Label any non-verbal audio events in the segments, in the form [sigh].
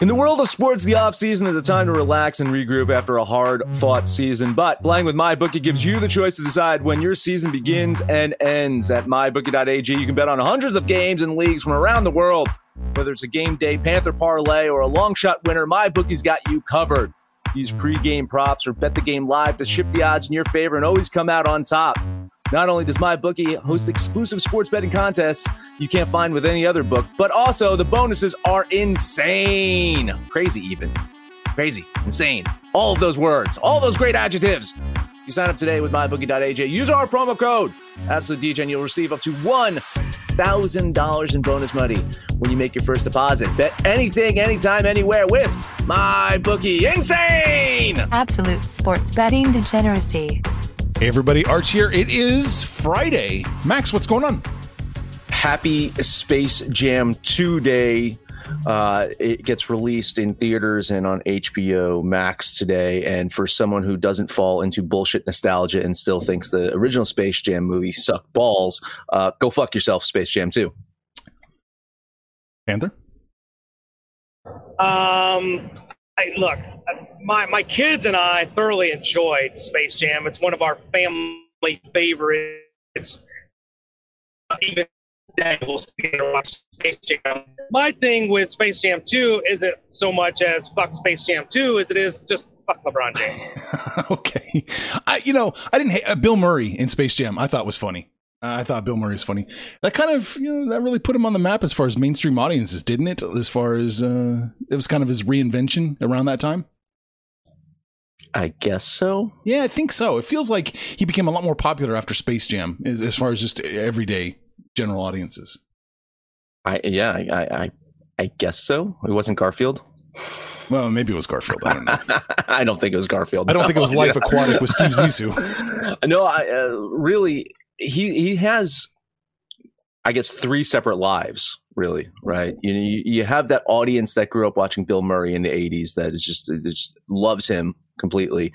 In the world of sports, the offseason is a time to relax and regroup after a hard fought season. But playing with MyBookie gives you the choice to decide when your season begins and ends. At MyBookie.ag, you can bet on hundreds of games and leagues from around the world. Whether it's a game day Panther parlay or a long shot winner, MyBookie's got you covered. Use pregame props or bet the game live to shift the odds in your favor and always come out on top. Not only does MyBookie host exclusive sports betting contests you can't find with any other book, but also the bonuses are insane. Crazy, even. Crazy, insane. All of those words, all those great adjectives. You sign up today with mybookie.ag. Use our promo code Absolute and you'll receive up to $1,000 in bonus money when you make your first deposit. Bet anything, anytime, anywhere with MyBookie. Insane! Absolute sports betting degeneracy. Hey everybody, Arch here. It is Friday. Max, what's going on? Happy Space Jam 2 Day. Uh, it gets released in theaters and on HBO Max today. And for someone who doesn't fall into bullshit nostalgia and still thinks the original Space Jam movie sucked balls, uh, go fuck yourself, Space Jam 2. Panther? Um, I, look, my my kids and I thoroughly enjoyed Space Jam. It's one of our family favorites. Even today, we'll watch Space Jam. My thing with Space Jam 2 isn't so much as fuck Space Jam 2 as it is just fuck LeBron James. [laughs] okay. I, you know, I didn't hate uh, Bill Murray in Space Jam. I thought was funny. I thought Bill Murray was funny. That kind of, you know, that really put him on the map as far as mainstream audiences, didn't it? As far as uh, it was kind of his reinvention around that time. I guess so. Yeah, I think so. It feels like he became a lot more popular after Space Jam, as, as far as just everyday general audiences. I yeah, I, I I guess so. It wasn't Garfield. Well, maybe it was Garfield. I don't know. [laughs] I don't think it was Garfield. I don't think it was [laughs] Life Aquatic with Steve Zissou. [laughs] no, I uh, really he he has I guess three separate lives, really, right? You you, you have that audience that grew up watching Bill Murray in the '80s that is just, just loves him completely.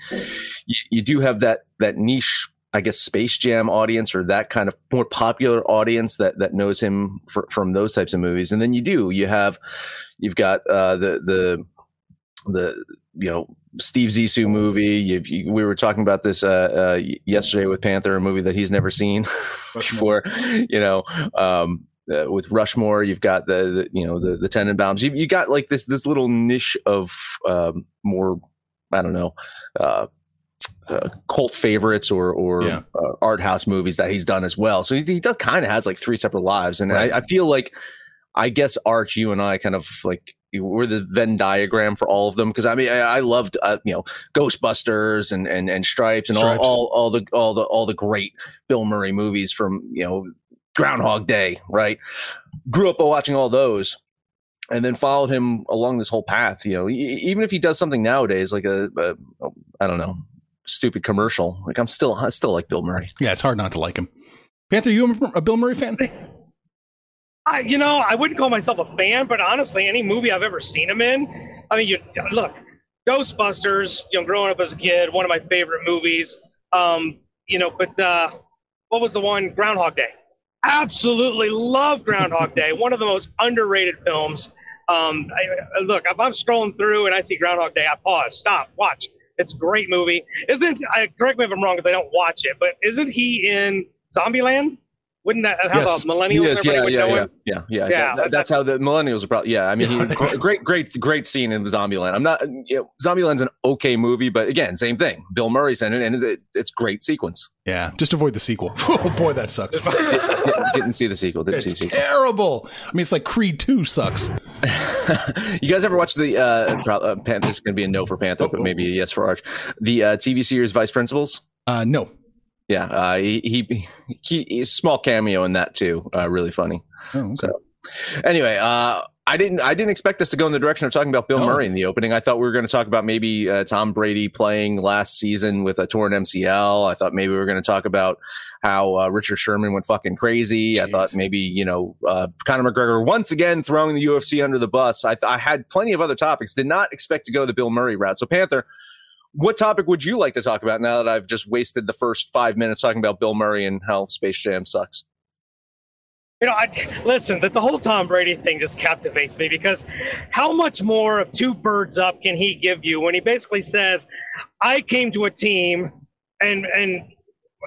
You, you do have that that niche, I guess, Space Jam audience or that kind of more popular audience that that knows him for, from those types of movies, and then you do you have you've got uh, the the the you know Steve Zissou movie. You, you, we were talking about this uh, uh, yesterday with Panther, a movie that he's never seen [laughs] before. You know, um, uh, with Rushmore, you've got the, the, you know the the Tenenbaums. You you got like this this little niche of um, more I don't know. Uh, uh, cult favorites or or yeah. uh, art house movies that he's done as well. So he, he does kind of has like three separate lives, and right. I, I, feel like I guess Arch, you and I kind of like we're the Venn diagram for all of them because I mean I, I loved uh, you know Ghostbusters and and and Stripes and Stripes. All, all all the all the all the great Bill Murray movies from you know Groundhog Day, right? Grew up watching all those and then followed him along this whole path. You know, even if he does something nowadays, like a, a I don't know, stupid commercial, like I'm still I still like Bill Murray. Yeah, it's hard not to like him. Panther, you a Bill Murray fan? I, you know, I wouldn't call myself a fan, but honestly, any movie I've ever seen him in, I mean, you look, Ghostbusters. You know, growing up as a kid, one of my favorite movies. Um, you know, but uh, what was the one? Groundhog Day. Absolutely love Groundhog Day. One of the most underrated films. Um, I, look, if I'm scrolling through and I see Groundhog Day, I pause, stop, watch. It's a great movie. Isn't? I, correct me if I'm wrong if I don't watch it, but isn't he in Zombieland? Wouldn't that how yes. about millennials? Yes, yeah, yeah, yeah, yeah, yeah, yeah. That, that's how the millennials are probably. Yeah, I mean, he, great, great, great scene in Zombieland. I'm not. You know, Zombieland's an okay movie, but again, same thing. Bill Murray's in it, and it's, it's great sequence. Yeah, just avoid the sequel. [laughs] oh boy, that sucked. didn't, didn't, see the sequel. Didn't it's see the sequel. Terrible. I mean, it's like Creed Two sucks. [laughs] you guys ever watch the? Uh, uh, this is going to be a no for Panther, but maybe a yes for Arch. The uh, TV series Vice Principals. Uh, no. Yeah, uh, he, he [laughs] he he's small cameo in that too. Uh, really funny. Oh, okay. So anyway, uh, I didn't I didn't expect us to go in the direction of talking about Bill oh. Murray in the opening. I thought we were going to talk about maybe uh, Tom Brady playing last season with a torn MCL. I thought maybe we were going to talk about how uh, Richard Sherman went fucking crazy. Jeez. I thought maybe you know uh, Conor McGregor once again throwing the UFC under the bus. I, I had plenty of other topics. Did not expect to go the Bill Murray route. So Panther, what topic would you like to talk about now that I've just wasted the first five minutes talking about Bill Murray and how Space Jam sucks? You know, I listen. That the whole Tom Brady thing just captivates me because how much more of two birds up can he give you when he basically says, "I came to a team and and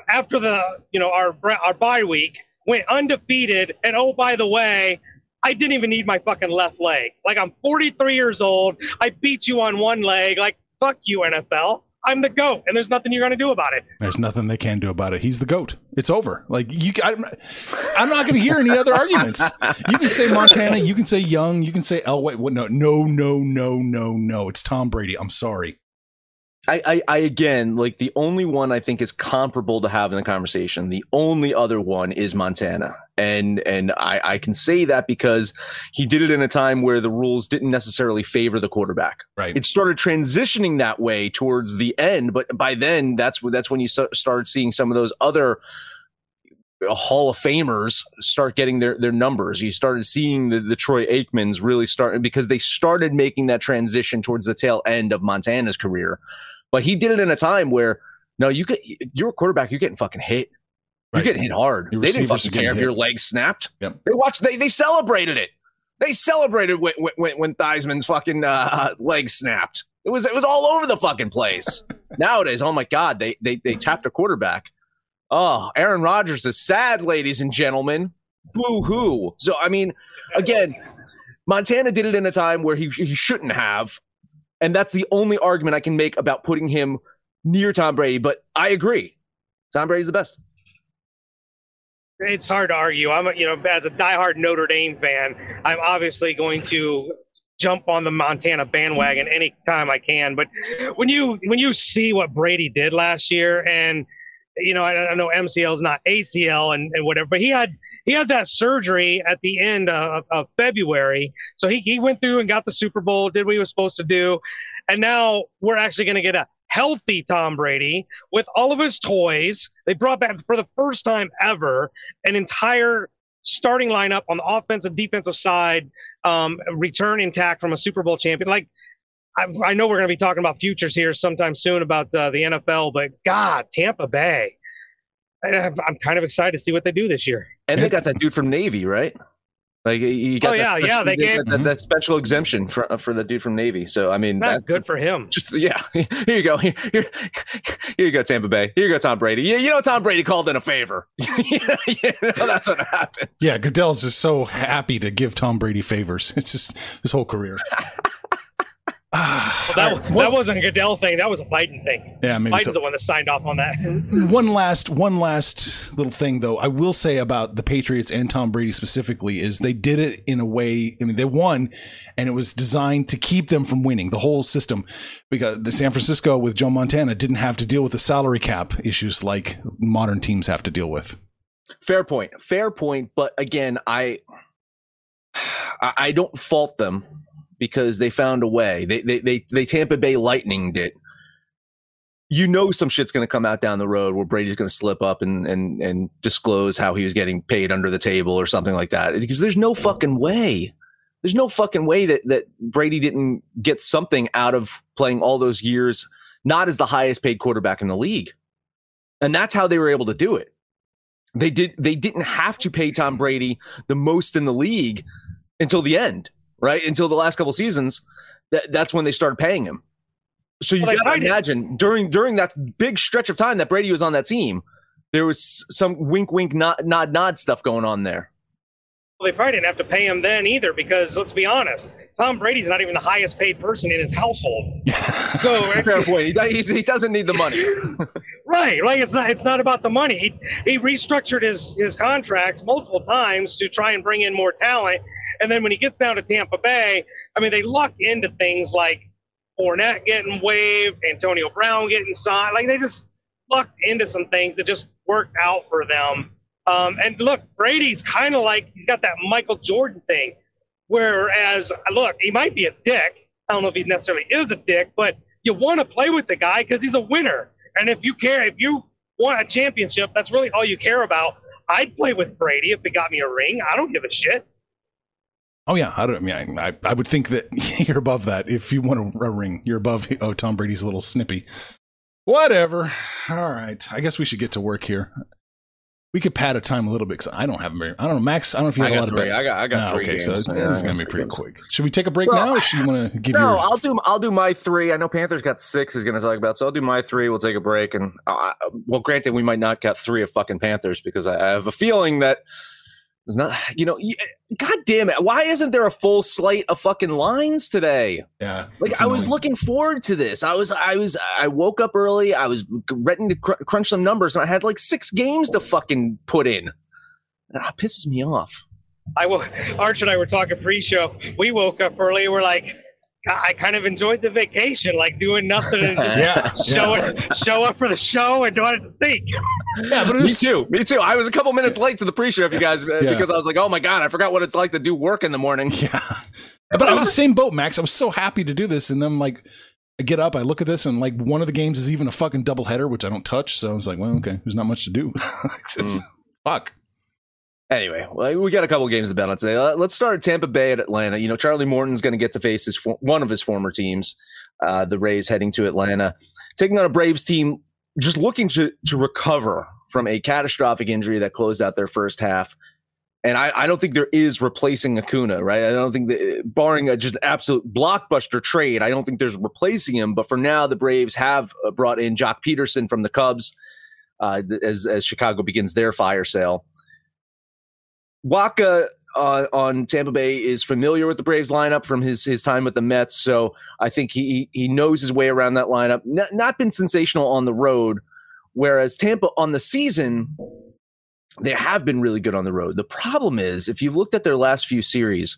after the you know our our bye week went undefeated, and oh by the way, I didn't even need my fucking left leg. Like I'm 43 years old. I beat you on one leg. Like fuck you NFL. I'm the goat, and there's nothing you're going to do about it. There's nothing they can do about it. He's the goat. It's over. Like you, I'm, I'm not going to hear any other arguments. You can say Montana. You can say Young. You can say Elway. What? No, no, no, no, no, no. It's Tom Brady. I'm sorry. I, I, I, again like the only one I think is comparable to having the conversation. The only other one is Montana, and and I, I can say that because he did it in a time where the rules didn't necessarily favor the quarterback. Right. It started transitioning that way towards the end, but by then that's that's when you started seeing some of those other Hall of Famers start getting their, their numbers. You started seeing the, the Troy Aikmans really start because they started making that transition towards the tail end of Montana's career but he did it in a time where no, you get you're a quarterback, you're getting fucking hit. You're getting hit hard. Your they didn't fucking care if your leg snapped. Yep. They watched. They they celebrated it. They celebrated when when, when Theismann's fucking uh, leg snapped. It was it was all over the fucking place. [laughs] Nowadays, oh my god, they they they tapped a quarterback. Oh, Aaron Rodgers is sad, ladies and gentlemen. Boo hoo. So I mean, again, Montana did it in a time where he he shouldn't have. And that's the only argument I can make about putting him near Tom Brady. But I agree. Tom Brady's the best. It's hard to argue. I'm, a, you know, as a diehard Notre Dame fan, I'm obviously going to jump on the Montana bandwagon anytime I can. But when you when you see what Brady did last year, and you know, I, I know MCL is not ACL and, and whatever, but he had he had that surgery at the end of, of February. So he, he went through and got the Super Bowl, did what he was supposed to do. And now we're actually going to get a healthy Tom Brady with all of his toys. They brought back for the first time ever an entire starting lineup on the offensive defensive side, um, return intact from a Super Bowl champion. Like, I, I know we're going to be talking about futures here sometime soon about uh, the NFL, but God, Tampa Bay. I'm kind of excited to see what they do this year. And they got that dude from Navy, right? Like you got oh yeah, special, yeah, they, they gave that, that, special exemption for uh, for the dude from Navy. So I mean, that's good for him. Just yeah, [laughs] here you go. Here, here, you go, Tampa Bay. Here you go, Tom Brady. You, you know, Tom Brady called in a favor. [laughs] you know, that's what happened. Yeah, Goodell's just so happy to give Tom Brady favors. [laughs] It's just his whole career. Well, that, right. that wasn't a Goodell thing. That was a Biden thing. Yeah, maybe Biden's so. the one that signed off on that. one last, one last little thing though. I will say about the Patriots and Tom Brady specifically is they did it in a way. I mean, they won, and it was designed to keep them from winning. The whole system, because the San Francisco with Joe Montana didn't have to deal with the salary cap issues like modern teams have to deal with. Fair point. Fair point. But again, I [sighs] I don't fault them because they found a way. They they they, they Tampa Bay Lightninged it. You know some shit's going to come out down the road where Brady's going to slip up and and and disclose how he was getting paid under the table or something like that. Because there's no fucking way. There's no fucking way that that Brady didn't get something out of playing all those years not as the highest paid quarterback in the league. And that's how they were able to do it. They did they didn't have to pay Tom Brady the most in the league until the end right? Until the last couple seasons, that, that's when they started paying him. So you well, got to imagine during during that big stretch of time that Brady was on that team, there was some wink, wink, nod, nod, nod stuff going on there. Well, they probably didn't have to pay him then either, because let's be honest, Tom Brady's not even the highest paid person in his household. [laughs] so fair point. He, he doesn't need the money. [laughs] right. Like it's not it's not about the money. He, he restructured his his contracts multiple times to try and bring in more talent and then when he gets down to Tampa Bay, I mean, they luck into things like Fournette getting waived, Antonio Brown getting signed. Like they just lucked into some things that just worked out for them. Um, and look, Brady's kind of like he's got that Michael Jordan thing. Whereas, look, he might be a dick. I don't know if he necessarily is a dick, but you want to play with the guy because he's a winner. And if you care, if you want a championship, that's really all you care about. I'd play with Brady if he got me a ring. I don't give a shit. Oh yeah, I don't. I mean, I, I would think that [laughs] you're above that if you want a ring. You're above. Oh, Tom Brady's a little snippy. Whatever. All right. I guess we should get to work here. we could pad a time a little bit because I don't have very. I don't know, Max. I don't know if you have a lot three. of. Bet- I got I got Ah, three okay, games. so it's, Yeah, this is gonna be pretty games. quick. Should we take a break Well, now, or should you want to give No, your? I'll do I'll do my three. I know Panthers got six. Is going to talk about, so I'll do my three. We'll take a break, and uh, well, granted, we might not get three of fucking Panthers because I, I have a feeling that there's not. You know, God damn it! Why isn't there a full slate of fucking lines today? yeah, Like it's I was looking forward to this. I was I was I woke up early. I was ready to cr- crunch some numbers, and I had like six games to fucking put in. Ah, it pisses me off. I will. Arch and I were talking pre-show. We woke up early. We're like, I kind of enjoyed the vacation, like doing nothing and just [laughs] Yeah, show yeah. it, show up for the show and don't have to think. Yeah, but it Me was too. Me too. I was a couple minutes late to the pre-show, if you guys, uh, Yeah. because I was like, "Oh my god, I forgot what it's like to do work in the morning." [laughs] Yeah. But I'm in the same boat, Max. I was so happy to do this. And then, like, I get up, I look at this, and like one of the games is even a fucking double header, which I don't touch. So I was like, well, okay, there's not much to do. [laughs] Just- Fuck. Anyway, we got a couple games to bet on today. Let's start at Tampa Bay at Atlanta. You know, Charlie Morton's going to get to face his for- one of his former teams, uh, the Rays, heading to Atlanta, taking on a Braves team just looking to to recover from a catastrophic injury that closed out their first half. And I, I don't think there is replacing Acuna, right? I don't think that, barring a just absolute blockbuster trade, I don't think there's replacing him. But for now, the Braves have uh, brought in Joc Pederson from the Cubs uh, as as Chicago begins their fire sale. Wacha uh, on Tampa Bay is familiar with the Braves lineup from his his time with the Mets, so I think he he knows his way around that lineup. Not, not been sensational on the road, whereas Tampa on the season they have been really good on the road. The problem is if you've looked at their last few series.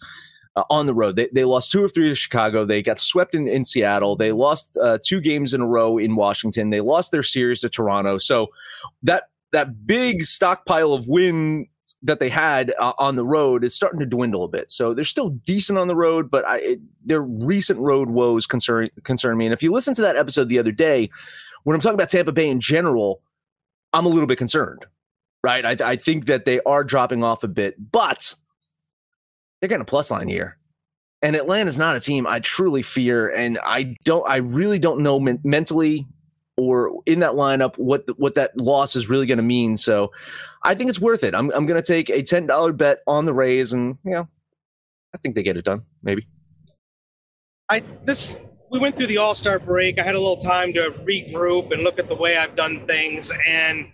Uh, on the road, they, they lost two or three to Chicago. They got swept in, in Seattle. They lost uh, two games in a row in Washington. They lost their series to Toronto. So that that big stockpile of wins that they had uh, on the road is starting to dwindle a bit. So they're still decent on the road, but I, it, their recent road woes concern concern me. And if you listen to that episode the other day, when I'm talking about Tampa Bay in general, I'm a little bit concerned, right? I, I think that they are dropping off a bit, but they're getting a plus line here. And Atlanta's not a team I truly fear, and I don't. I really don't know men- mentally or in that lineup what the, what that loss is really going to mean. So I think it's worth it. I'm I'm going to take a ten dollar bet on the Rays, and you know, I think they get it done. Maybe. I this we went through the All Star break. I had a little time to regroup and look at the way I've done things, and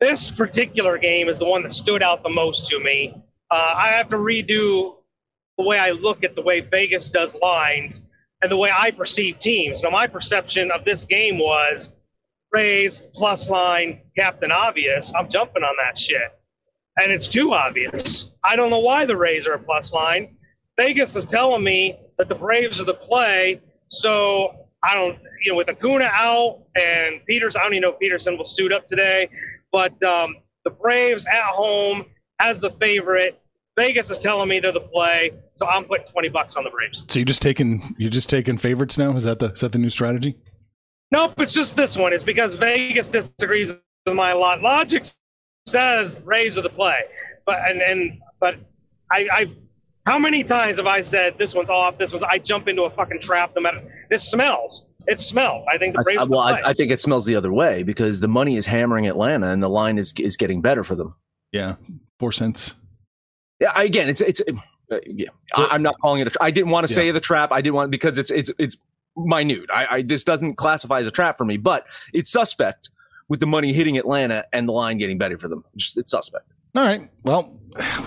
this particular game is the one that stood out the most to me. Uh, I have to redo the way I look at the way Vegas does lines and the way I perceive teams. Now, my perception of this game was Rays plus line, Captain Obvious. I'm jumping on that shit, and it's too obvious. I don't know why the Rays are a plus line. Vegas is telling me that the Braves are the play. So I don't, you know, with Acuna out and Peters, I don't even know if Pederson will suit up today, but um, the Braves at home as the favorite. Vegas is telling me they're the play, so I'm putting 20 bucks on the Braves. So you're just taking you're just taking favorites now? Is that the is that the new strategy? Nope, it's just this one. It's because Vegas disagrees with my lot. Logic says Rays are the play, but and and but I, I how many times have I said this one's off? This one's I jump into a fucking trap. No matter this smells. It smells. I think the Braves. I, are the well, play. I, I think it smells the other way because the money is hammering Atlanta, and the line is is getting better for them. Yeah, four cents. Yeah, again, it's it's uh, yeah. I, I'm not calling it. A tra- I didn't want to say the trap. I didn't want because it's it's it's minute. I, I this doesn't classify as a trap for me, but it's suspect with the money hitting Atlanta and the line getting better for them. Just it's suspect. All right. Well,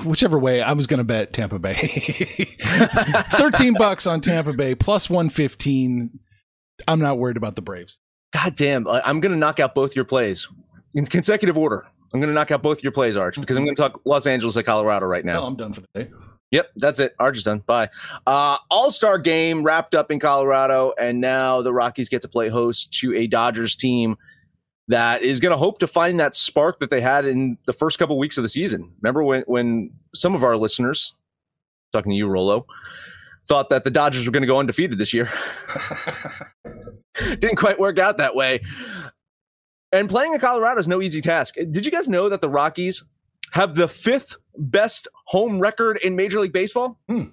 whichever way, I was going to bet Tampa Bay. [laughs] 13 [laughs] bucks on Tampa Bay plus 115. I'm not worried about the Braves. God damn! I'm gonna knock out both your plays in consecutive order. I'm gonna knock out both your plays, Arch, because I'm gonna talk Los Angeles and Colorado right now. No, I'm done for the day. Yep, that's it. Arch is done. Bye. Uh, All Star game wrapped up in Colorado, and now the Rockies get to play host to a Dodgers team that is going to hope to find that spark that they had in the first couple weeks of the season. Remember when when some of our listeners, talking to you, Rolo, thought that the Dodgers were going to go undefeated this year. [laughs] [laughs] Didn't quite work out that way. And playing in Colorado is no easy task. Did you guys know that the Rockies have the fifth best home record in Major League Baseball? Hmm.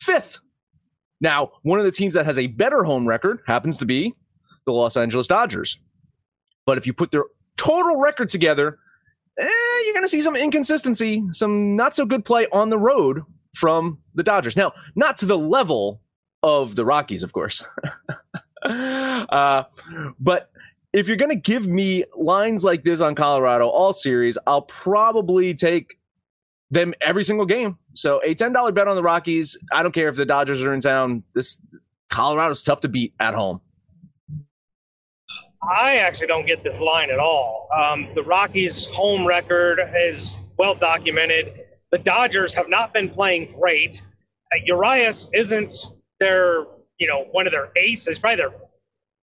Fifth. Now, one of the teams that has a better home record happens to be the Los Angeles Dodgers. But if you put their total record together, eh, you're going to see some inconsistency, some not so good play on the road from the Dodgers. Now, not to the level of the Rockies, of course. [laughs] uh, but if you're going to give me lines like this on Colorado all series, I'll probably take them every single game. So a $10 bet on the Rockies. I don't care if the Dodgers are in town. This Colorado's tough to beat at home. I actually don't get this line at all. Um, the Rockies' home record is well documented. The Dodgers have not been playing great. Uh, Urias isn't their, you know, one of their aces, probably their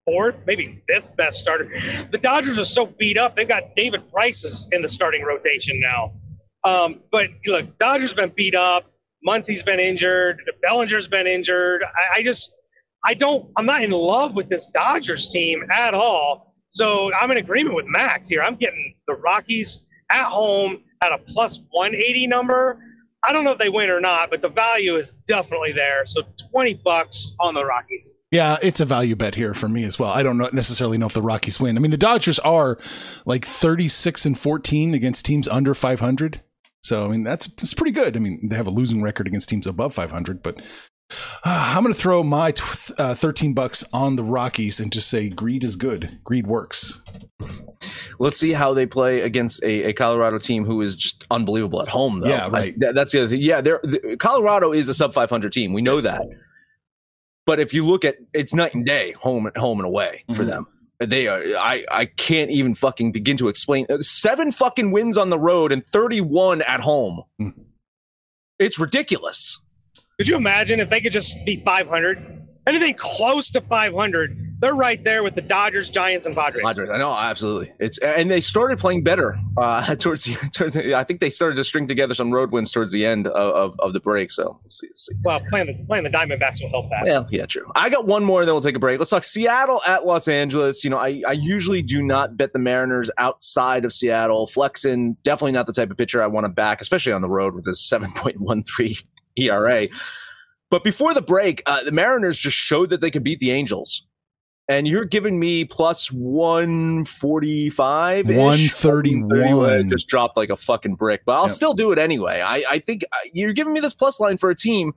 fourth, maybe fifth best starter. The Dodgers are so beat up. They've got David Price in the starting rotation now. Um, but look, Dodgers been beat up. Muncy's been injured. Bellinger's been injured. I, I just, I don't, I'm not in love with this Dodgers team at all. So I'm in agreement with Max here. I'm getting the Rockies at home at a plus 180 number. I don't know if they win or not, but the value is definitely there. So 20 bucks on the Rockies. Yeah, it's a value bet here for me as well. I don't necessarily know if the Rockies win. I mean, the Dodgers are like 36 and 14 against teams under 500. So, I mean, that's it's pretty good. I mean, they have a losing record against teams above 500, but uh, I'm going to throw my uh, 13 bucks on the Rockies and just say greed is good. Greed works. Let's see how they play against a, a Colorado team who is just unbelievable at home, though. Yeah, right. I, that's the other thing. Yeah, Colorado is a sub 500 team. We know yes. that. But if you look at it's night and day, home home and away mm-hmm. for them. They are. I I can't even fucking begin to explain. Uh, seven fucking wins on the road and thirty one at home. Mm-hmm. It's ridiculous. Could you imagine if they could just be five hundred? Anything close to five hundred they're right there with the Dodgers, Giants, and Padres. Padres, I know, absolutely. It's and they started playing better uh, [laughs] towards the. Towards the, I think they started to string together some road wins towards the end of, of, of the break. So let's see, let's see. Well, playing the playing the Diamondbacks will help that. Well, yeah, true. I got one more, and then we'll take a break. Let's talk Seattle at Los Angeles. You know, I I usually do not bet the Mariners outside of Seattle. Flexen definitely not the type of pitcher I want to back, especially on the road with this seven point one three ERA. But before the break, uh, the Mariners just showed that they could beat the Angels. And you're giving me plus 145 131 just dropped like a fucking brick but i'll yep. still do it anyway. I, I think uh, you're giving me this plus line for a team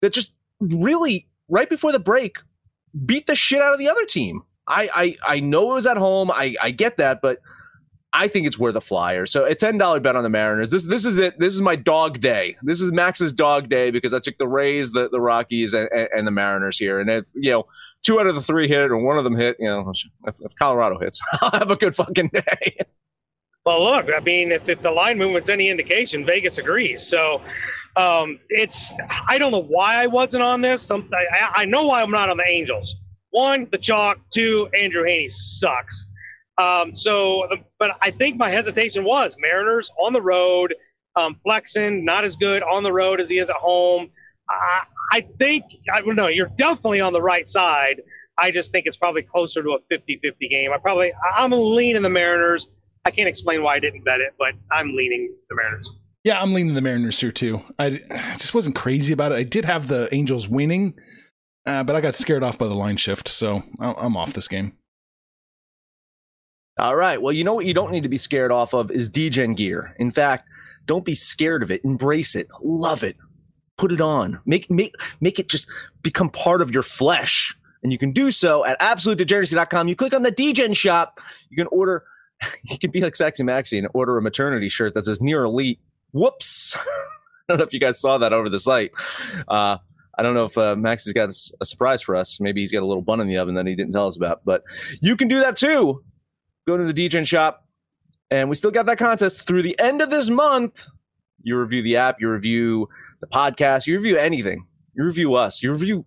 that just really right before the break beat the shit out of the other team. I i, I know it was at home. I i get that but I think it's worth a flyer. So a ten dollar bet on the Mariners. This this is it. This is my dog day. This is Max's dog day because I took the Rays, the, the Rockies, and, and the Mariners here. And it, you know, two out of the three hit or one of them hit, you know, if, if Colorado hits, [laughs] I'll have a good fucking day. Well, look, I mean, if, if the line movement's any indication, Vegas agrees. So um, it's, I don't know why I wasn't on this. I, I know why I'm not on the Angels. One, the chalk. Two, Andrew Heaney sucks. Um, so, but I think my hesitation was Mariners on the road. Um, Flexen not as good on the road as he is at home. I, I think I don't know. You're definitely on the right side. I just think it's probably closer to a 50-50 game. I probably I'm leaning the Mariners. I can't explain why I didn't bet it, but I'm leaning the Mariners. Yeah, I'm leaning the Mariners here too. I, I just wasn't crazy about it. I did have the Angels winning, uh, but I got scared off by the line shift, so I'm off this game. All right. Well, you know what you don't need to be scared off of is DGen gear. In fact, don't be scared of it. Embrace it. Love it put it on. Make make make it just become part of your flesh. And you can do so at absolutedegeneracy.com. You click on the DGen shop. You can order, [laughs] you can be like Sexy Maxie and order a maternity shirt that says near elite. Whoops. [laughs] I don't know if you guys saw that over the site. Uh, I don't know if uh, Max has got a, surprise for us. Maybe he's got a little bun in the oven that he didn't tell us about. But you can do that too. Go to the DGen shop. And we still got that contest through the end of this month. You review the app, you review the podcast, you review anything, you review us, you review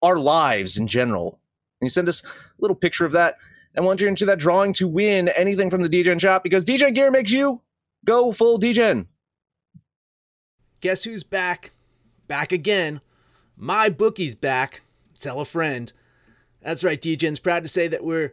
our lives in general. And you send us a little picture of that and once you into that drawing to win anything from the DGen shop because DGen gear makes you go full DGen. Guess who's back? Back again. My bookie's back. Tell a friend. That's right, DGen's proud to say that we're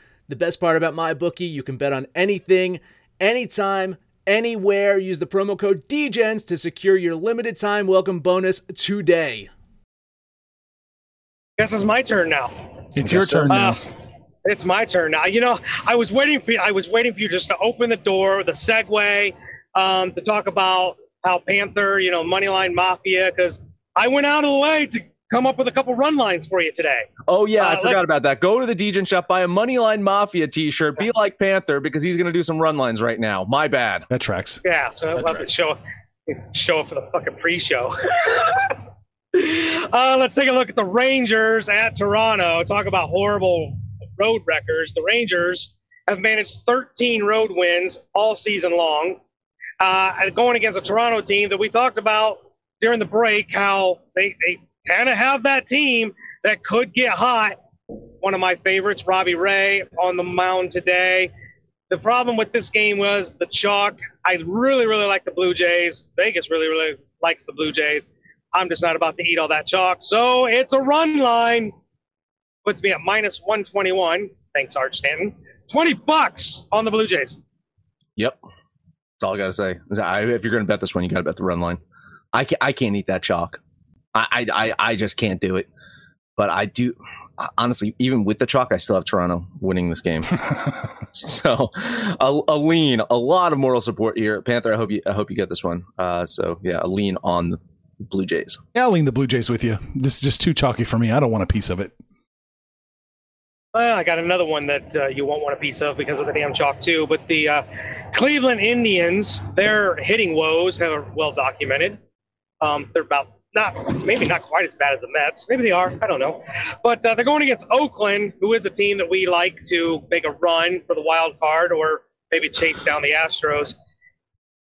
The best part about my bookie, you can bet on anything, anytime, anywhere. Use the promo code DGENS to secure your limited time welcome bonus today. Guess it's my turn now. It's your turn now. Uh, it's my turn now. You know, I was waiting for you. I was waiting for you just to open the door, the segue, um, to talk about how Panther, you know, Moneyline Mafia, because I went out of the way to come up with a couple run lines for you today. Oh yeah, I Uh, forgot about that. Go to the Degen shop, buy a Moneyline Mafia T-shirt. Be like Panther because he's going to do some run lines right now. My bad. That tracks. Yeah, so I'll That's have to show show up for the fucking pre-show. [laughs] uh, let's take a look at the Rangers at Toronto. Talk about horrible road records. The Rangers have managed 13 road wins all season long, uh, and going against a Toronto team that we talked about during the break. How they they kind of have that team that could get hot. One of my favorites, Robbie Ray, on the mound today. The problem with this game was the chalk. I really, really like the Blue Jays. Vegas really, really likes the Blue Jays. I'm just not about to eat all that chalk. So it's a run line. Puts me at minus 121. Thanks, Arch Stanton. 20 bucks on the Blue Jays. Yep. That's all I got to say. If you're going to bet this one, you got to bet the run line. I can't, I can't eat that chalk. I, I, I, I just can't do it. But I do. Honestly, even with the chalk, I still have Toronto winning this game. [laughs] so, a, a lean, a lot of moral support here, Panther. I hope you, I hope you get this one. Uh, so yeah, a lean on the Blue Jays. yeah, I'll lean the Blue Jays with you. This is just too chalky for me. I don't want a piece of it. Well, I got another one that uh, you won't want a piece of because of the damn chalk too. But the uh, Cleveland Indians, their hitting woes have well documented. Um, they're about not maybe not quite as bad as the Mets. Maybe they are. I don't know. But uh, they're going against Oakland, who is a team that we like to make a run for the wild card or maybe chase down the Astros.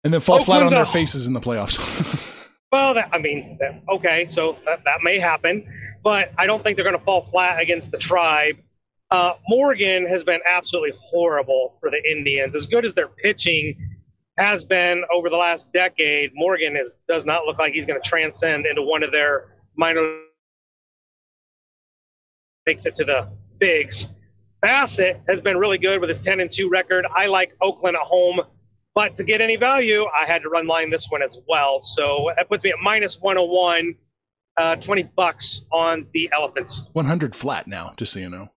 And then fall flat on their faces in the playoffs. [laughs] Well, that, I mean, that, okay, so that, that may happen, but I don't think they're going to fall flat against the tribe. Uh, Morgan has been absolutely horrible for the Indians. As good as their pitching has been over the last decade, Morgan is, does not look like he's going to transcend into one of their minor makes it to the bigs. Bassitt has been really good with his 10 and 2 record. I like Oakland at home. But to get any value, I had to run line this one as well. So that puts me at minus 101, uh, 20 bucks on the Elephants. 100 flat now, just so you know.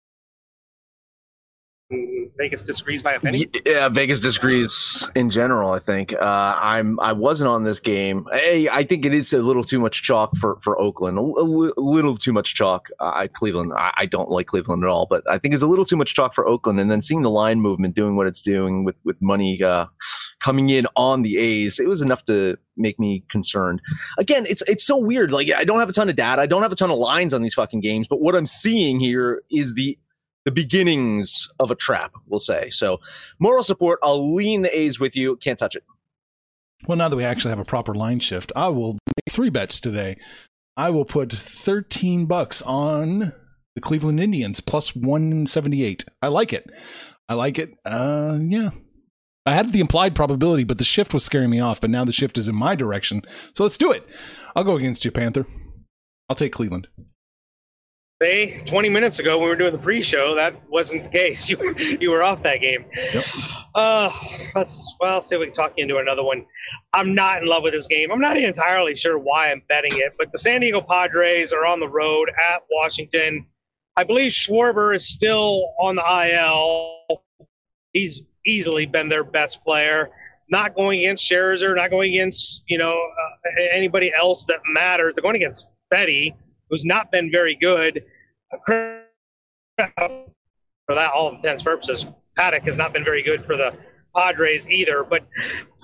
Vegas disagrees by a penny. Yeah, Vegas disagrees in general. I think uh, I'm. I wasn't on this game. Hey, I think it is a little too much chalk for for Oakland. A, a little too much chalk. Uh, Cleveland. I, I don't like Cleveland at all, but I think it's a little too much chalk for Oakland. And then seeing the line movement doing what it's doing with with money uh, coming in on the A's, it was enough to make me concerned. Again, it's it's so weird. Like I don't have a ton of data. I don't have a ton of lines on these fucking games, but what I'm seeing here is the the beginnings of a trap, we'll say. So, moral support. I'll lean the A's with you. Can't touch it. Well, now that we actually have a proper line shift, I will make three bets today. I will put 13 bucks on the Cleveland Indians plus 178. I like it. I like it. Uh, yeah. I had the implied probability, but the shift was scaring me off. But now the shift is in my direction. So let's do it. I'll go against you, Panther. I'll take Cleveland. Hey, 20 minutes ago when we were doing the pre-show, that wasn't the case. [laughs] You were, you were off that game. Yep. Uh, let's well let's see if we can talk you into another one. I'm not in love with this game. I'm not entirely sure why I'm betting it, but the San Diego Padres are on the road at Washington. I believe Schwarber is still on the IL. He's easily been their best player. Not going against Scherzer, not going against you know uh, anybody else that matters. They're going against Fedde, who's not been very good. For that, all intents purposes, Paddock has not been very good for the Padres either. But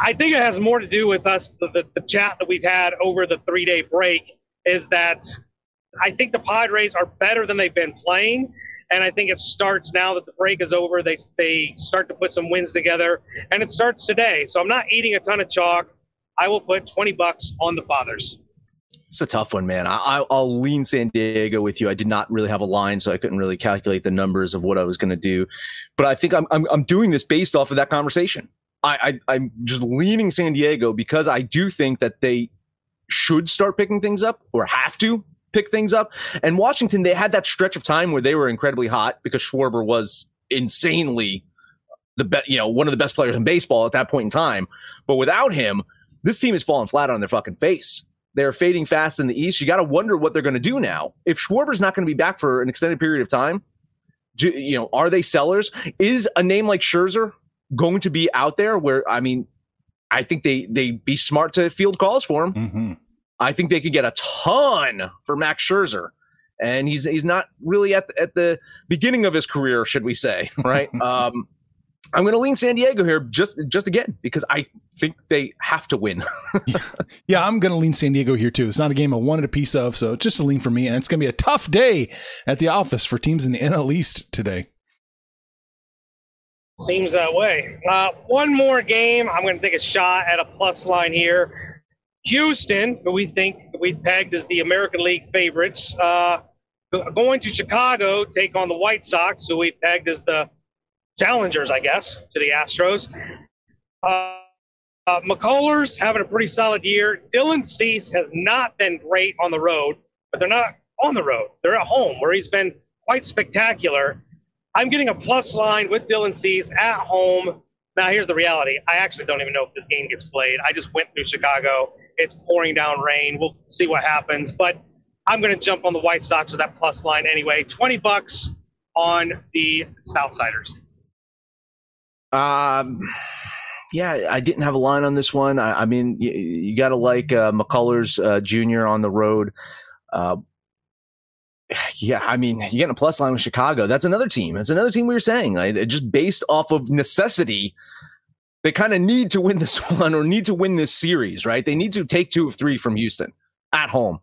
I think it has more to do with us, the, the, the chat that we've had over the three day break is that I think the Padres are better than they've been playing. And I think it starts now that the break is over. They, they start to put some wins together, and it starts today. So I'm not eating a ton of chalk. I will put 20 bucks on the Fathers. It's a tough one, man. I, will lean San Diego with you. I did not really have a line, so I couldn't really calculate the numbers of what I was going to do. But I think I'm, I'm, I'm doing this based off of that conversation. I, I I'm just leaning San Diego because I do think that they should start picking things up or have to pick things up. And Washington, they had that stretch of time where they were incredibly hot because Schwarber was insanely the best, you know, one of the best players in baseball at that point in time. But without him, this team is falling flat on their fucking face. They're fading fast in the East. You got to wonder what they're going to do now. If Schwarber's not going to be back for an extended period of time, do, you know, are they sellers? Is a name like Scherzer going to be out there? Where I mean, I think they they be smart to field calls for him. Mm-hmm. I think they could get a ton for Max Scherzer, and he's he's not really at the, at the beginning of his career, should we say? Right. [laughs] um, I'm going to lean San Diego here just just again because I think they have to win. yeah. [laughs] yeah, I'm going to lean San Diego here too. It's not a game I wanted a piece of, so just a lean for me. And it's going to be a tough day at the office for teams in the NL East today. Seems that way. Uh, one more game. I'm going to take a shot at a plus line here. Houston, who we think we pegged as the American League favorites, uh, going to Chicago, take on the White Sox, who we pegged as the challengers, I guess, to the Astros. Uh, uh, McCullers having a pretty solid year. Dylan Cease has not been great on the road, but they're not on the road. They're at home, where he's been quite spectacular. I'm getting a plus line with Dylan Cease at home. Now, here's the reality. I actually don't even know if this game gets played. I just went through Chicago it's pouring down rain. We'll see what happens. But I'm going to jump on the White Sox with that plus line anyway. 20 bucks on the Southsiders. Um, yeah, I didn't have a line on this one. I, I mean, you, you got to like uh, McCullers uh, Jr. on the road. Uh, yeah, I mean, you're getting a plus line with Chicago. That's another team. That's another team we were saying. Like, just based off of necessity, they kind of need to win this [laughs] one or need to win this series, right? They need to take two of three from Houston at home.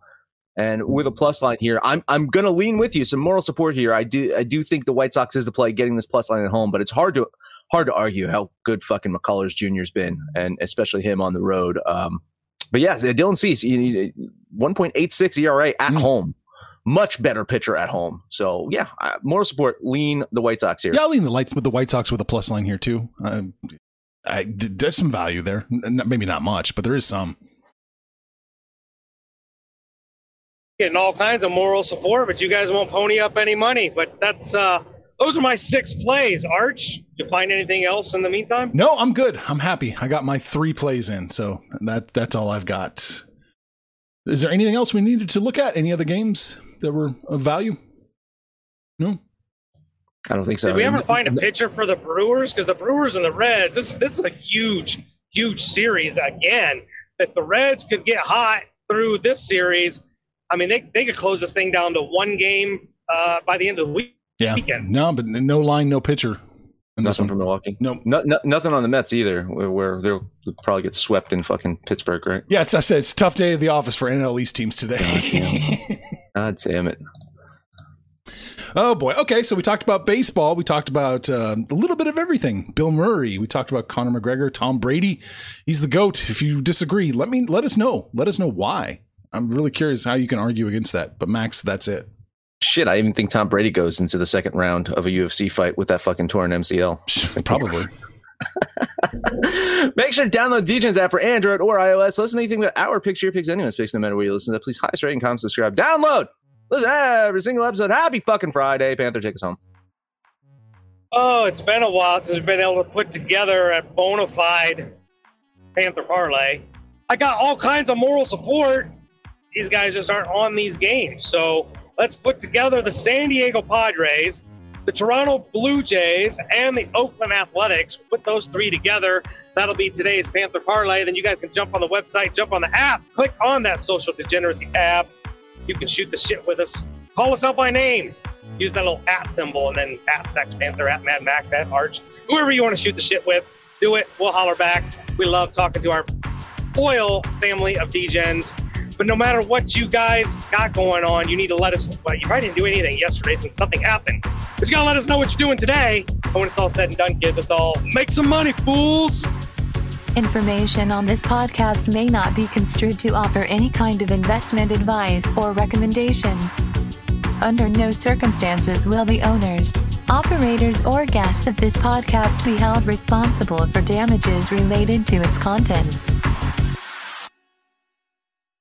And with a plus line here, I'm I'm gonna lean with you. Some moral support here. I do I do think the White Sox is the play getting this plus line at home, but it's hard to hard to argue how good fucking McCullers Jr.'s been, and especially him on the road. Um, but yeah, Dylan Cease, 1.86 ERA at mm. home. Much better pitcher at home. So yeah, moral support. Lean the White Sox here. Yeah, I'll lean the lights with the White Sox with a plus line here too. Um, I, there's some value there. Maybe not much, but there is some. Getting all kinds of moral support, but you guys won't pony up any money. But that's uh, those are my six plays. Arch, did you find anything else in the meantime? No, I'm good. I'm happy. I got my three plays in, so that that's all I've got. Is there anything else we needed to look at? Any other games that were of value? No. I don't think so. Did we ever find a pitcher for the Brewers? Because the Brewers and the Reds, this this is a huge, huge series again. That the Reds could get hot through this series. I mean, they they could close this thing down to one game uh, by the end of the week. Yeah. Weekend. No, but no line, no pitcher. Nothing from Milwaukee. No. no, no, nothing on the Mets either, where, where they'll probably get swept in fucking Pittsburgh, right? Yeah, it's, I said it's tough day at the office for NL East teams today. God damn, [laughs] God damn it. Oh boy. Okay, so we talked about baseball. We talked about uh, a little bit of everything. Bill Murray. We talked about Conor McGregor, Tom Brady. He's the goat. If you disagree, let me let us know. Let us know why. I'm really curious how you can argue against that. But Max, that's it. Shit, I even think Tom Brady goes into the second round of a UFC fight with that fucking torn MCL. Probably. [laughs] Make sure to download DJ's app for Android or iOS. Listen to anything but our picture, your picks, anyone's picks, no matter where you listen to. Please highest rating, comment, subscribe, download. Listen to every single episode. Happy fucking Friday. Panther, take us home. Oh, it's been a while since we've been able to put together a bona fide Panther parlay. I got all kinds of moral support. These guys just aren't on these games. So let's put together the San Diego Padres, the Toronto Blue Jays, and the Oakland Athletics. Put those three together. That'll be today's Panther parlay. Then you guys can jump on the website, jump on the app, click on that social degeneracy tab you can shoot the shit with us. Call us out by name. Use that little at symbol and then at Sex Panther, at Mad Max, at Arch, whoever you want to shoot the shit with. do it. We'll holler back. We love talking to our loyal family of DGens. But no matter what you guys got going on, you need to let us. Well, you probably didn't do anything yesterday since nothing happened. But you gotta let us know what you're doing today. And when it's all said and done, kids, it's all make some money, fools. Information on this podcast may not be construed to offer any kind of investment advice or recommendations. Under no circumstances will the owners, operators, or guests of this podcast be held responsible for damages related to its contents.